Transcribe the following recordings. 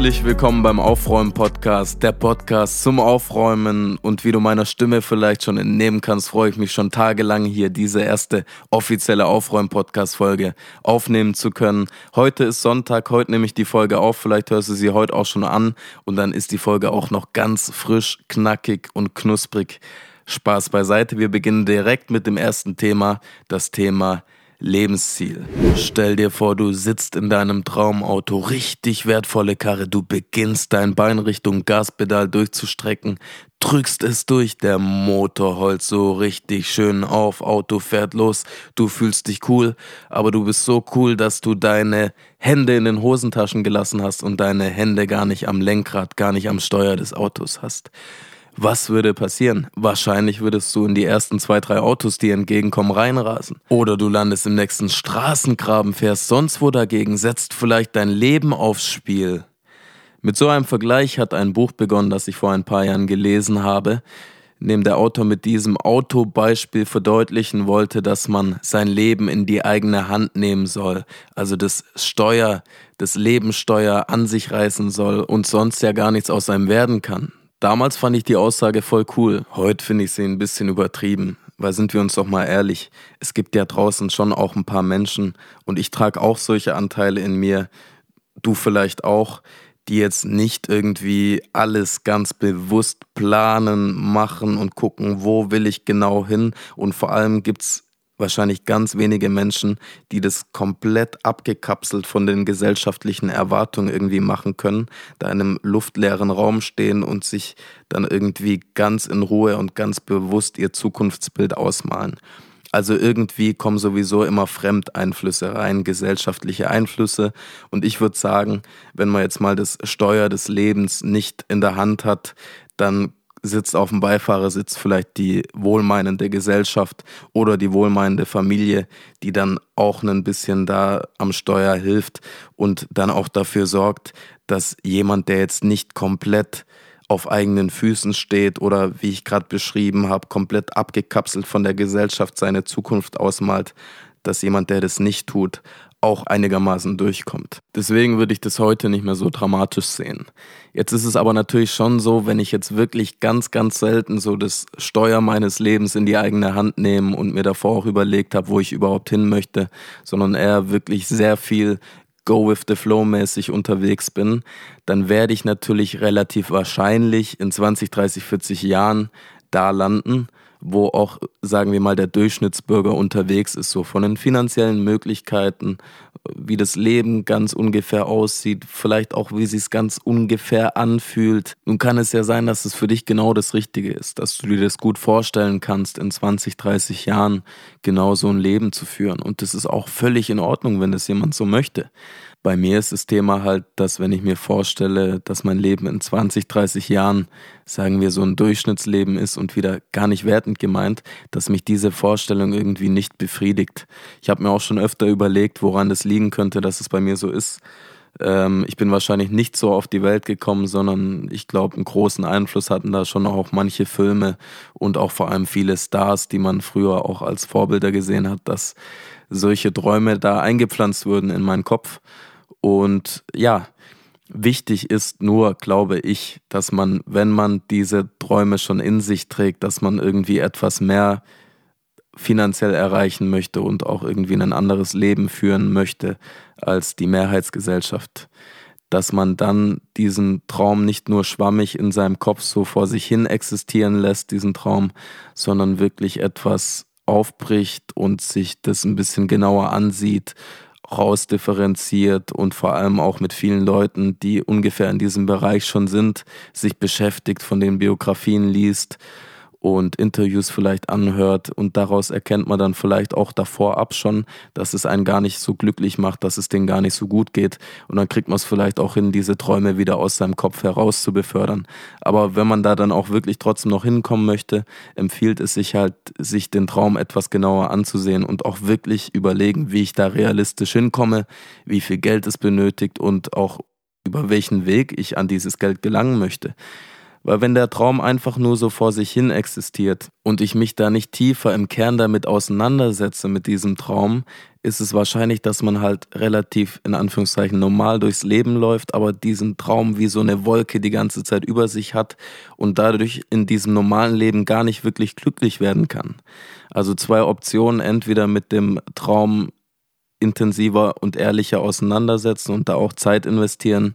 Herzlich willkommen beim Aufräumen-Podcast, der Podcast zum Aufräumen. Und wie du meiner Stimme vielleicht schon entnehmen kannst, freue ich mich schon tagelang hier diese erste offizielle Aufräumen-Podcast-Folge aufnehmen zu können. Heute ist Sonntag, heute nehme ich die Folge auf, vielleicht hörst du sie heute auch schon an und dann ist die Folge auch noch ganz frisch, knackig und knusprig. Spaß beiseite, wir beginnen direkt mit dem ersten Thema, das Thema Lebensziel. Stell dir vor, du sitzt in deinem Traumauto, richtig wertvolle Karre, du beginnst dein Bein Richtung Gaspedal durchzustrecken, drückst es durch, der Motor heult so richtig schön auf, Auto fährt los, du fühlst dich cool, aber du bist so cool, dass du deine Hände in den Hosentaschen gelassen hast und deine Hände gar nicht am Lenkrad, gar nicht am Steuer des Autos hast. Was würde passieren? Wahrscheinlich würdest du in die ersten zwei, drei Autos, die entgegenkommen, reinrasen. Oder du landest im nächsten Straßengraben, fährst sonst wo dagegen, setzt vielleicht dein Leben aufs Spiel. Mit so einem Vergleich hat ein Buch begonnen, das ich vor ein paar Jahren gelesen habe, in dem der Autor mit diesem Autobeispiel verdeutlichen wollte, dass man sein Leben in die eigene Hand nehmen soll, also das Steuer, das Lebenssteuer an sich reißen soll und sonst ja gar nichts aus seinem werden kann. Damals fand ich die Aussage voll cool. Heute finde ich sie ein bisschen übertrieben. Weil sind wir uns doch mal ehrlich, es gibt ja draußen schon auch ein paar Menschen und ich trage auch solche Anteile in mir, du vielleicht auch, die jetzt nicht irgendwie alles ganz bewusst planen, machen und gucken, wo will ich genau hin. Und vor allem gibt es wahrscheinlich ganz wenige Menschen, die das komplett abgekapselt von den gesellschaftlichen Erwartungen irgendwie machen können, da in einem luftleeren Raum stehen und sich dann irgendwie ganz in Ruhe und ganz bewusst ihr Zukunftsbild ausmalen. Also irgendwie kommen sowieso immer Fremdeinflüsse rein, gesellschaftliche Einflüsse. Und ich würde sagen, wenn man jetzt mal das Steuer des Lebens nicht in der Hand hat, dann sitzt auf dem Beifahrersitz vielleicht die wohlmeinende Gesellschaft oder die wohlmeinende Familie, die dann auch ein bisschen da am Steuer hilft und dann auch dafür sorgt, dass jemand, der jetzt nicht komplett auf eigenen Füßen steht oder wie ich gerade beschrieben habe, komplett abgekapselt von der Gesellschaft seine Zukunft ausmalt, dass jemand, der das nicht tut, auch einigermaßen durchkommt. Deswegen würde ich das heute nicht mehr so dramatisch sehen. Jetzt ist es aber natürlich schon so, wenn ich jetzt wirklich ganz, ganz selten so das Steuer meines Lebens in die eigene Hand nehme und mir davor auch überlegt habe, wo ich überhaupt hin möchte, sondern eher wirklich sehr viel Go with the Flow mäßig unterwegs bin, dann werde ich natürlich relativ wahrscheinlich in 20, 30, 40 Jahren da landen wo auch, sagen wir mal, der Durchschnittsbürger unterwegs ist, so von den finanziellen Möglichkeiten, wie das Leben ganz ungefähr aussieht, vielleicht auch, wie sich es ganz ungefähr anfühlt. Nun kann es ja sein, dass es für dich genau das Richtige ist, dass du dir das gut vorstellen kannst, in 20, 30 Jahren genau so ein Leben zu führen. Und das ist auch völlig in Ordnung, wenn das jemand so möchte. Bei mir ist das Thema halt, dass wenn ich mir vorstelle, dass mein Leben in 20, 30 Jahren, sagen wir, so ein Durchschnittsleben ist und wieder gar nicht wertend gemeint, dass mich diese Vorstellung irgendwie nicht befriedigt. Ich habe mir auch schon öfter überlegt, woran das liegen könnte, dass es bei mir so ist. Ähm, ich bin wahrscheinlich nicht so auf die Welt gekommen, sondern ich glaube, einen großen Einfluss hatten da schon auch manche Filme und auch vor allem viele Stars, die man früher auch als Vorbilder gesehen hat, dass solche Träume da eingepflanzt wurden in meinen Kopf. Und ja, wichtig ist nur, glaube ich, dass man, wenn man diese Träume schon in sich trägt, dass man irgendwie etwas mehr finanziell erreichen möchte und auch irgendwie ein anderes Leben führen möchte als die Mehrheitsgesellschaft, dass man dann diesen Traum nicht nur schwammig in seinem Kopf so vor sich hin existieren lässt, diesen Traum, sondern wirklich etwas aufbricht und sich das ein bisschen genauer ansieht rausdifferenziert und vor allem auch mit vielen Leuten, die ungefähr in diesem Bereich schon sind, sich beschäftigt, von den Biografien liest und Interviews vielleicht anhört und daraus erkennt man dann vielleicht auch davor ab schon, dass es einen gar nicht so glücklich macht, dass es denen gar nicht so gut geht und dann kriegt man es vielleicht auch hin, diese Träume wieder aus seinem Kopf heraus zu befördern. Aber wenn man da dann auch wirklich trotzdem noch hinkommen möchte, empfiehlt es sich halt, sich den Traum etwas genauer anzusehen und auch wirklich überlegen, wie ich da realistisch hinkomme, wie viel Geld es benötigt und auch über welchen Weg ich an dieses Geld gelangen möchte. Weil wenn der Traum einfach nur so vor sich hin existiert und ich mich da nicht tiefer im Kern damit auseinandersetze mit diesem Traum, ist es wahrscheinlich, dass man halt relativ in Anführungszeichen normal durchs Leben läuft, aber diesen Traum wie so eine Wolke die ganze Zeit über sich hat und dadurch in diesem normalen Leben gar nicht wirklich glücklich werden kann. Also zwei Optionen, entweder mit dem Traum intensiver und ehrlicher auseinandersetzen und da auch Zeit investieren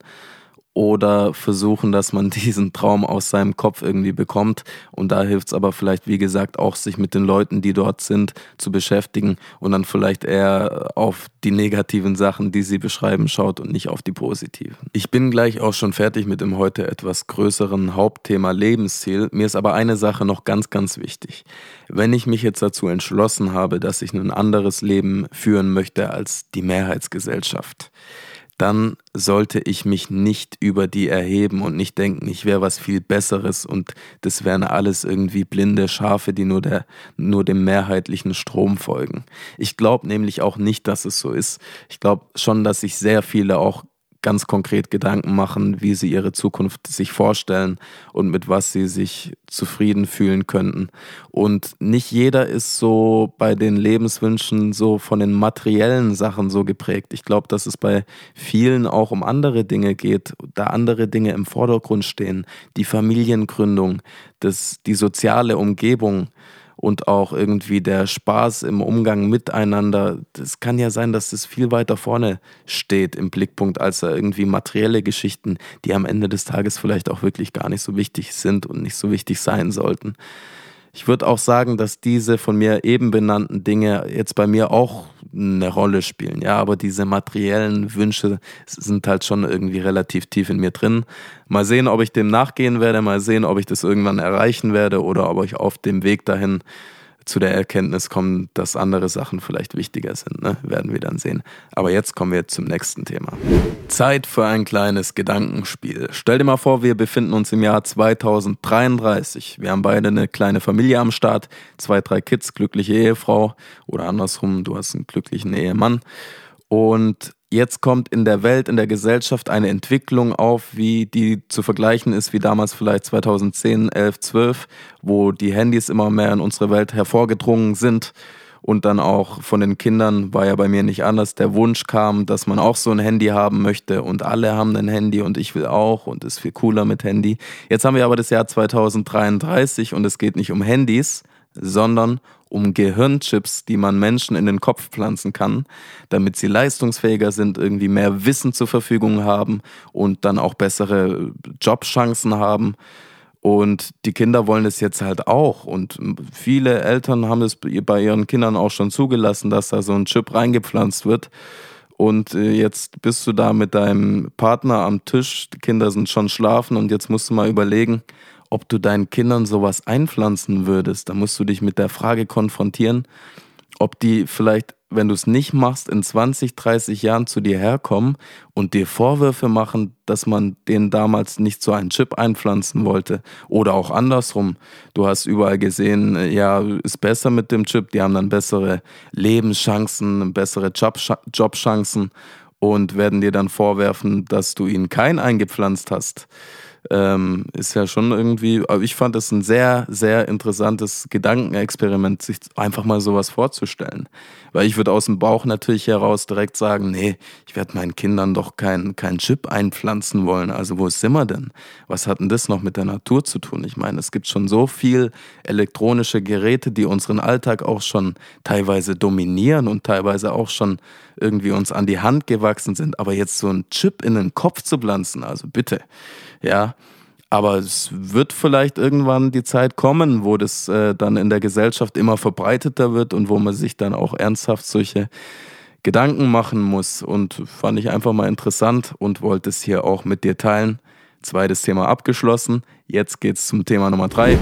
oder versuchen, dass man diesen Traum aus seinem Kopf irgendwie bekommt. Und da hilft es aber vielleicht, wie gesagt, auch sich mit den Leuten, die dort sind, zu beschäftigen und dann vielleicht eher auf die negativen Sachen, die sie beschreiben, schaut und nicht auf die positiven. Ich bin gleich auch schon fertig mit dem heute etwas größeren Hauptthema Lebensziel. Mir ist aber eine Sache noch ganz, ganz wichtig. Wenn ich mich jetzt dazu entschlossen habe, dass ich ein anderes Leben führen möchte als die Mehrheitsgesellschaft, dann sollte ich mich nicht über die erheben und nicht denken, ich wäre was viel Besseres und das wären alles irgendwie blinde Schafe, die nur, der, nur dem mehrheitlichen Strom folgen. Ich glaube nämlich auch nicht, dass es so ist. Ich glaube schon, dass sich sehr viele auch ganz konkret Gedanken machen, wie sie ihre Zukunft sich vorstellen und mit was sie sich zufrieden fühlen könnten. Und nicht jeder ist so bei den Lebenswünschen so von den materiellen Sachen so geprägt. Ich glaube, dass es bei vielen auch um andere Dinge geht, da andere Dinge im Vordergrund stehen. Die Familiengründung, das, die soziale Umgebung und auch irgendwie der Spaß im Umgang miteinander. Das kann ja sein, dass das viel weiter vorne steht im Blickpunkt als irgendwie materielle Geschichten, die am Ende des Tages vielleicht auch wirklich gar nicht so wichtig sind und nicht so wichtig sein sollten. Ich würde auch sagen, dass diese von mir eben benannten Dinge jetzt bei mir auch eine Rolle spielen. Ja, aber diese materiellen Wünsche sind halt schon irgendwie relativ tief in mir drin. Mal sehen, ob ich dem nachgehen werde, mal sehen, ob ich das irgendwann erreichen werde oder ob ich auf dem Weg dahin zu der Erkenntnis kommen, dass andere Sachen vielleicht wichtiger sind. Ne? Werden wir dann sehen. Aber jetzt kommen wir zum nächsten Thema. Zeit für ein kleines Gedankenspiel. Stell dir mal vor, wir befinden uns im Jahr 2033. Wir haben beide eine kleine Familie am Start, zwei, drei Kids, glückliche Ehefrau oder andersrum, du hast einen glücklichen Ehemann. Und jetzt kommt in der Welt, in der Gesellschaft eine Entwicklung auf, wie die zu vergleichen ist wie damals vielleicht 2010, 11, 12, wo die Handys immer mehr in unsere Welt hervorgedrungen sind und dann auch von den Kindern war ja bei mir nicht anders, der Wunsch kam, dass man auch so ein Handy haben möchte und alle haben ein Handy und ich will auch und ist viel cooler mit Handy. Jetzt haben wir aber das Jahr 2033 und es geht nicht um Handys, sondern um Gehirnchips, die man Menschen in den Kopf pflanzen kann, damit sie leistungsfähiger sind, irgendwie mehr Wissen zur Verfügung haben und dann auch bessere Jobchancen haben. Und die Kinder wollen es jetzt halt auch. Und viele Eltern haben es bei ihren Kindern auch schon zugelassen, dass da so ein Chip reingepflanzt wird. Und äh, jetzt bist du da mit deinem Partner am Tisch, die Kinder sind schon schlafen und jetzt musst du mal überlegen, ob du deinen Kindern sowas einpflanzen würdest. Da musst du dich mit der Frage konfrontieren, ob die vielleicht, wenn du es nicht machst, in 20, 30 Jahren zu dir herkommen und dir Vorwürfe machen, dass man denen damals nicht so einen Chip einpflanzen wollte. Oder auch andersrum. Du hast überall gesehen, ja, ist besser mit dem Chip, die haben dann bessere Lebenschancen, bessere Jobchancen und werden dir dann vorwerfen, dass du ihnen keinen eingepflanzt hast ähm, ist ja schon irgendwie, aber ich fand es ein sehr, sehr interessantes Gedankenexperiment, sich einfach mal sowas vorzustellen. Weil ich würde aus dem Bauch natürlich heraus direkt sagen, nee, ich werde meinen Kindern doch keinen kein Chip einpflanzen wollen. Also wo sind wir denn? Was hat denn das noch mit der Natur zu tun? Ich meine, es gibt schon so viel elektronische Geräte, die unseren Alltag auch schon teilweise dominieren und teilweise auch schon irgendwie uns an die Hand gewachsen sind. Aber jetzt so einen Chip in den Kopf zu pflanzen, also bitte ja. Aber es wird vielleicht irgendwann die Zeit kommen, wo das äh, dann in der Gesellschaft immer verbreiteter wird und wo man sich dann auch ernsthaft solche Gedanken machen muss. Und fand ich einfach mal interessant und wollte es hier auch mit dir teilen. Zweites Thema abgeschlossen. Jetzt geht's zum Thema Nummer drei.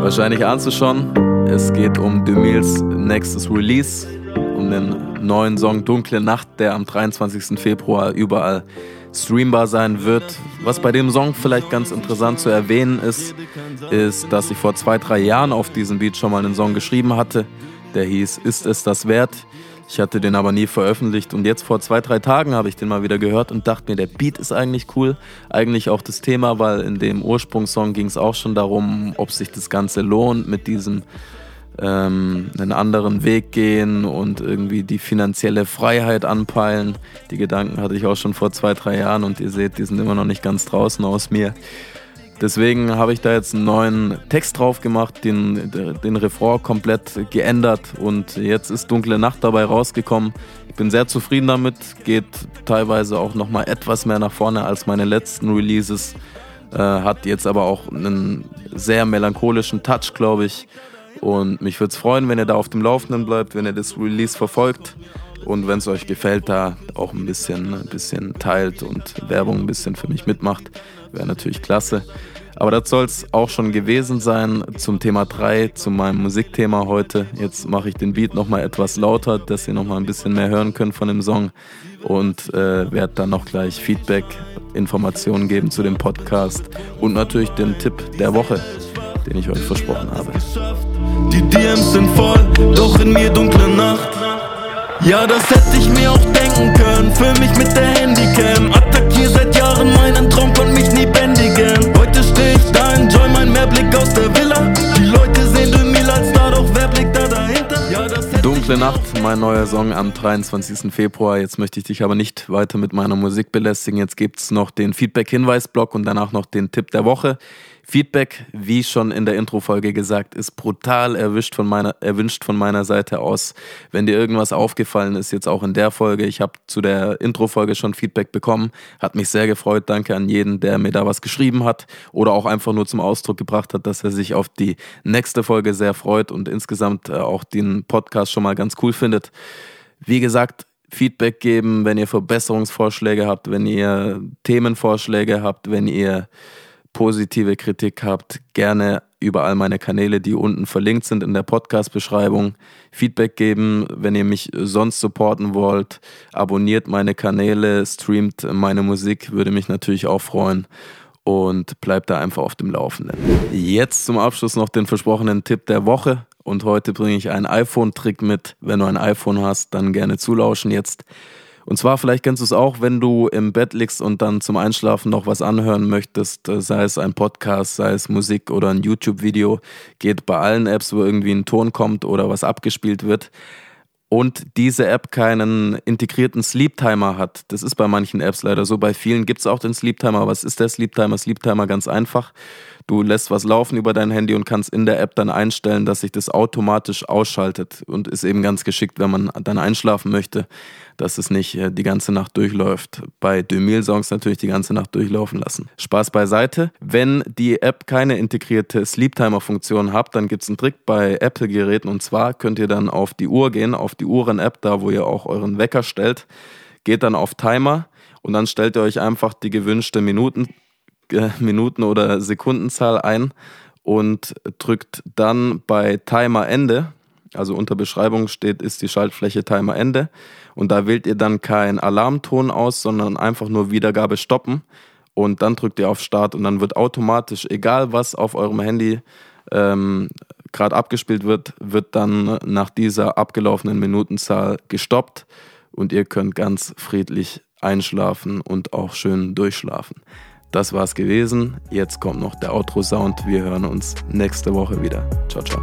Wahrscheinlich ahnst du schon, es geht um Demils nächstes Release um den neuen Song Dunkle Nacht, der am 23. Februar überall streambar sein wird. Was bei dem Song vielleicht ganz interessant zu erwähnen ist, ist, dass ich vor zwei, drei Jahren auf diesem Beat schon mal einen Song geschrieben hatte, der hieß Ist es das wert? Ich hatte den aber nie veröffentlicht und jetzt vor zwei, drei Tagen habe ich den mal wieder gehört und dachte mir, der Beat ist eigentlich cool. Eigentlich auch das Thema, weil in dem Ursprungssong ging es auch schon darum, ob sich das Ganze lohnt mit diesem ähm, einen anderen Weg gehen und irgendwie die finanzielle Freiheit anpeilen. Die Gedanken hatte ich auch schon vor zwei, drei Jahren und ihr seht, die sind immer noch nicht ganz draußen aus mir. Deswegen habe ich da jetzt einen neuen Text drauf gemacht, den, den Refrain komplett geändert und jetzt ist Dunkle Nacht dabei rausgekommen. Ich bin sehr zufrieden damit, geht teilweise auch nochmal etwas mehr nach vorne als meine letzten Releases, äh, hat jetzt aber auch einen sehr melancholischen Touch, glaube ich. Und mich würde es freuen, wenn ihr da auf dem Laufenden bleibt, wenn ihr das Release verfolgt und wenn es euch gefällt, da auch ein bisschen, ein bisschen teilt und Werbung ein bisschen für mich mitmacht. Wäre natürlich klasse. Aber das soll es auch schon gewesen sein zum Thema 3, zu meinem Musikthema heute. Jetzt mache ich den Beat nochmal etwas lauter, dass ihr nochmal ein bisschen mehr hören könnt von dem Song und äh, werde dann noch gleich Feedback, Informationen geben zu dem Podcast und natürlich den Tipp der Woche, den ich euch versprochen habe. Die DMs sind voll, doch in mir dunkle Nacht. Ja, das hätte ich mir auch denken können. Für mich mit der Handycam. Attackier seit Jahren meinen Traum, konnte mich nie bändigen. Heute steh ich da, enjoy mein Mehrblick aus der Villa. Die Leute sehen du mir als da, doch wer blickt da dahinter? Ja, das Dunkle Nacht, mein neuer Song am 23. Februar. Jetzt möchte ich dich aber nicht weiter mit meiner Musik belästigen. Jetzt gibt's noch den Feedback-Hinweis-Block und danach noch den Tipp der Woche. Feedback, wie schon in der Intro-Folge gesagt, ist brutal erwischt von meiner, erwünscht von meiner Seite aus. Wenn dir irgendwas aufgefallen ist, jetzt auch in der Folge, ich habe zu der Intro-Folge schon Feedback bekommen, hat mich sehr gefreut. Danke an jeden, der mir da was geschrieben hat oder auch einfach nur zum Ausdruck gebracht hat, dass er sich auf die nächste Folge sehr freut und insgesamt äh, auch den Podcast schon mal ganz cool findet. Wie gesagt, Feedback geben, wenn ihr Verbesserungsvorschläge habt, wenn ihr Themenvorschläge habt, wenn ihr positive Kritik habt, gerne über all meine Kanäle, die unten verlinkt sind in der Podcast-Beschreibung, Feedback geben. Wenn ihr mich sonst supporten wollt, abonniert meine Kanäle, streamt meine Musik, würde mich natürlich auch freuen und bleibt da einfach auf dem Laufenden. Jetzt zum Abschluss noch den versprochenen Tipp der Woche. Und heute bringe ich einen iPhone-Trick mit. Wenn du ein iPhone hast, dann gerne zulauschen jetzt. Und zwar, vielleicht kennst du es auch, wenn du im Bett liegst und dann zum Einschlafen noch was anhören möchtest, äh, sei es ein Podcast, sei es Musik oder ein YouTube-Video, geht bei allen Apps, wo irgendwie ein Ton kommt oder was abgespielt wird und diese App keinen integrierten Sleep Timer hat. Das ist bei manchen Apps leider so. Bei vielen gibt es auch den Sleep Timer. Was ist der Sleep Timer? Sleep Timer ganz einfach. Du lässt was laufen über dein Handy und kannst in der App dann einstellen, dass sich das automatisch ausschaltet und ist eben ganz geschickt, wenn man dann einschlafen möchte, dass es nicht äh, die ganze Nacht durchläuft. Bei 2000-Songs natürlich die ganze Nacht durchlaufen lassen. Spaß beiseite. Wenn die App keine integrierte Sleep Timer Funktion hat, dann gibt es einen Trick bei Apple-Geräten und zwar könnt ihr dann auf die Uhr gehen, auf die Uhren-App, da wo ihr auch euren Wecker stellt, geht dann auf Timer und dann stellt ihr euch einfach die gewünschte Minuten Minuten- oder Sekundenzahl ein und drückt dann bei Timer Ende, also unter Beschreibung steht, ist die Schaltfläche Timer Ende. Und da wählt ihr dann keinen Alarmton aus, sondern einfach nur Wiedergabe stoppen. Und dann drückt ihr auf Start und dann wird automatisch, egal was auf eurem Handy ähm, gerade abgespielt wird, wird dann nach dieser abgelaufenen Minutenzahl gestoppt und ihr könnt ganz friedlich einschlafen und auch schön durchschlafen. Das war's gewesen. Jetzt kommt noch der Outro-Sound. Wir hören uns nächste Woche wieder. Ciao, ciao.